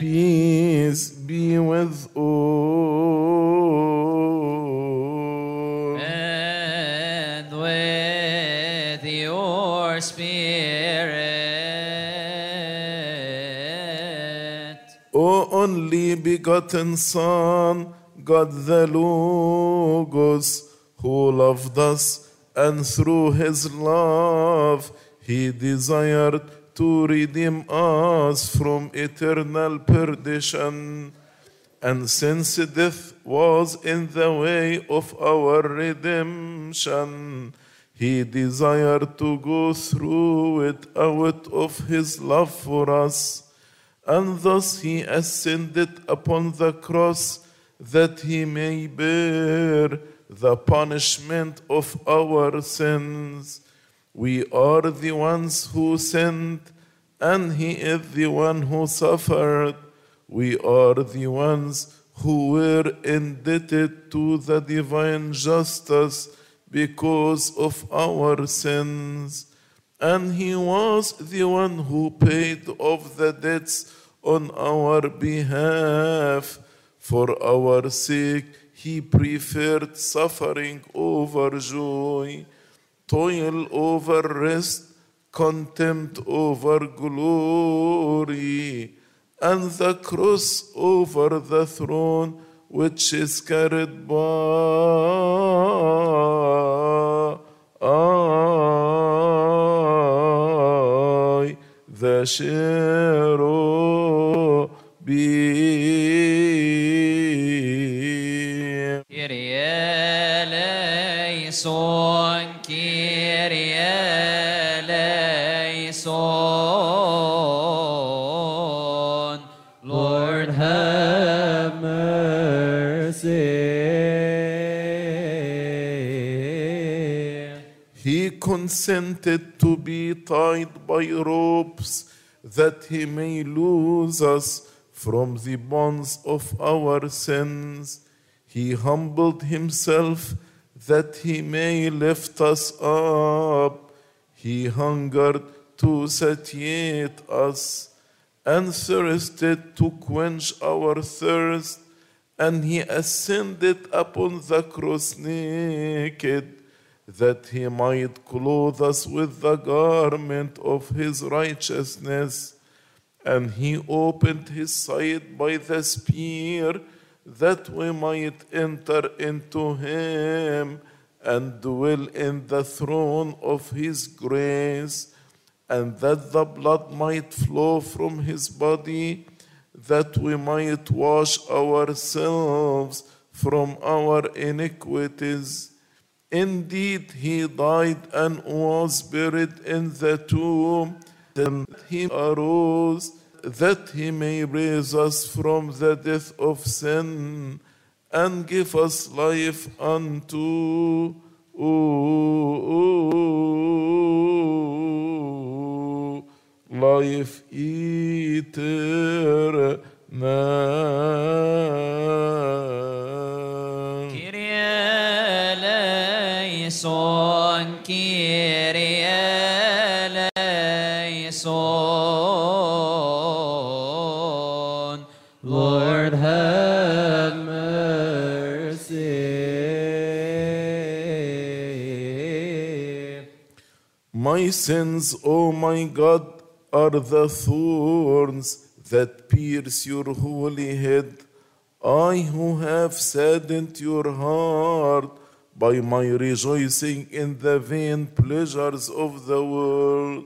Peace be with all. and with your spirit. O only begotten Son, God the Logos, who loved us, and through his love he desired to redeem us from eternal perdition. And since death was in the way of our redemption, he desired to go through it out of his love for us. And thus he ascended upon the cross that he may bear the punishment of our sins. We are the ones who sinned, and he is the one who suffered. We are the ones who were indebted to the divine justice because of our sins. And he was the one who paid off the debts on our behalf. For our sake, he preferred suffering over joy, toil over rest, contempt over glory, and the cross over the throne which is carried by the cherubim. Consented to be tied by ropes that he may loose us from the bonds of our sins. He humbled himself that he may lift us up. He hungered to satiate us and thirsted to quench our thirst. And he ascended upon the cross naked that he might clothe us with the garment of his righteousness. And he opened his side by the spear that we might enter into him and dwell in the throne of his grace, and that the blood might flow from his body, that we might wash ourselves from our iniquities. Indeed, he died and was buried in the tomb. Then he arose that he may raise us from the death of sin and give us life unto life eternal. Kyrie eleison. Lord, have mercy. My sins, O my God, are the thorns that pierce your holy head. I who have saddened your heart by my rejoicing in the vain pleasures of the world.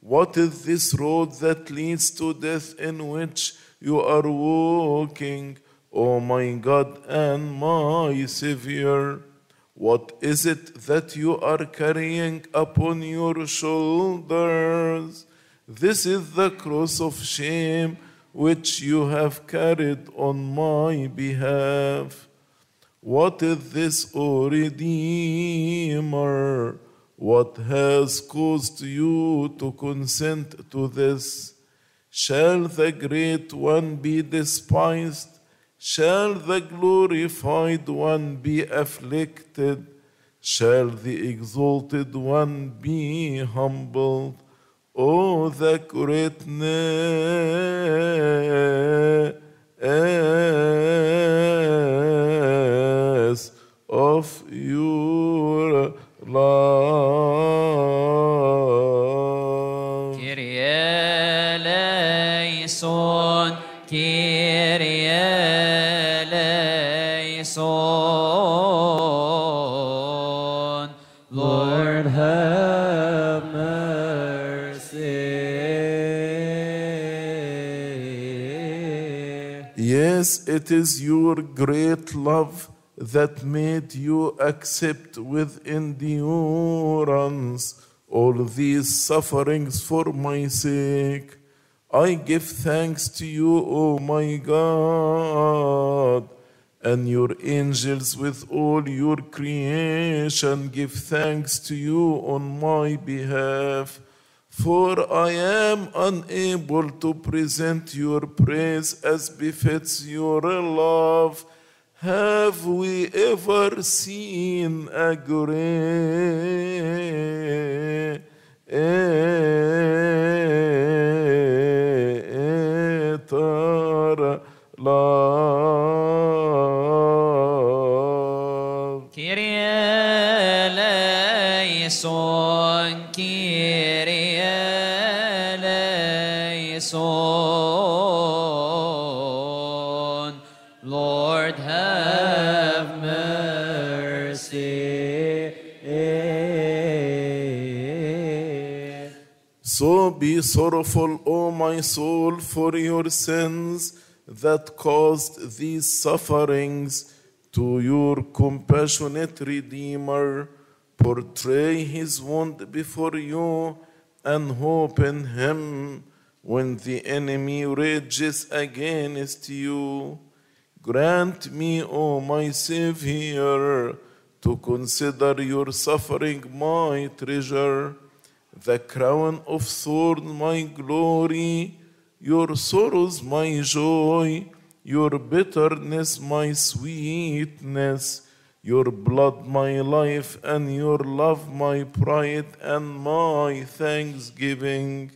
What is this road that leads to death in which you are walking, O my God and my Savior? What is it that you are carrying upon your shoulders? This is the cross of shame which you have carried on my behalf. What is this, O Redeemer? What has caused you to consent to this? Shall the great one be despised? Shall the glorified one be afflicted? Shall the exalted one be humbled? Oh, the greatness Yes, it is your great love that made you accept with endurance all these sufferings for my sake. I give thanks to you, O my God, and your angels with all your creation give thanks to you on my behalf. For I am unable to present your praise as befits your love. Have we ever seen a greater eleison. Lord, have mercy. So be sorrowful, O my soul, for your sins that caused these sufferings. To your compassionate Redeemer, portray his wound before you and hope in him when the enemy rages against you. Grant me, O my Savior, to consider your suffering my treasure, the crown of thorns my glory, your sorrows my joy, your bitterness my sweetness, your blood my life, and your love my pride and my thanksgiving.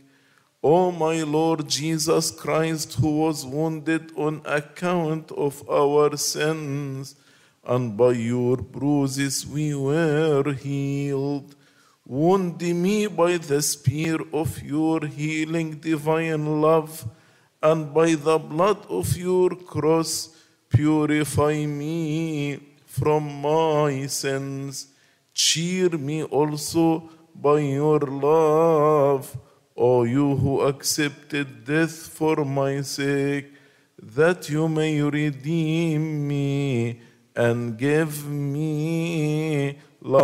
O my Lord Jesus Christ, who was wounded on account of our sins, and by your bruises we were healed. Wound me by the spear of your healing divine love, and by the blood of your cross, purify me from my sins. Cheer me also by your love, O you who accepted death for my sake, that you may redeem me and give me life.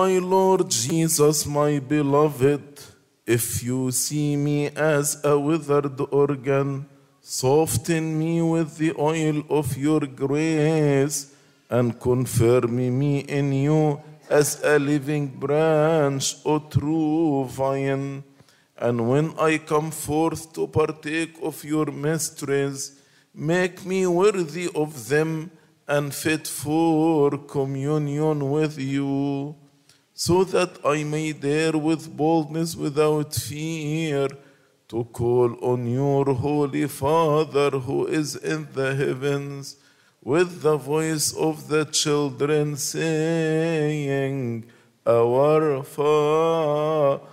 My Lord Jesus, my beloved, if you see me as a withered organ, soften me with the oil of your grace and confirm me in you as a living branch, O true vine. And when I come forth to partake of your mysteries, make me worthy of them and fit for communion with you, so that I may dare with boldness without fear to call on your Holy Father who is in the heavens with the voice of the children saying, Our Father.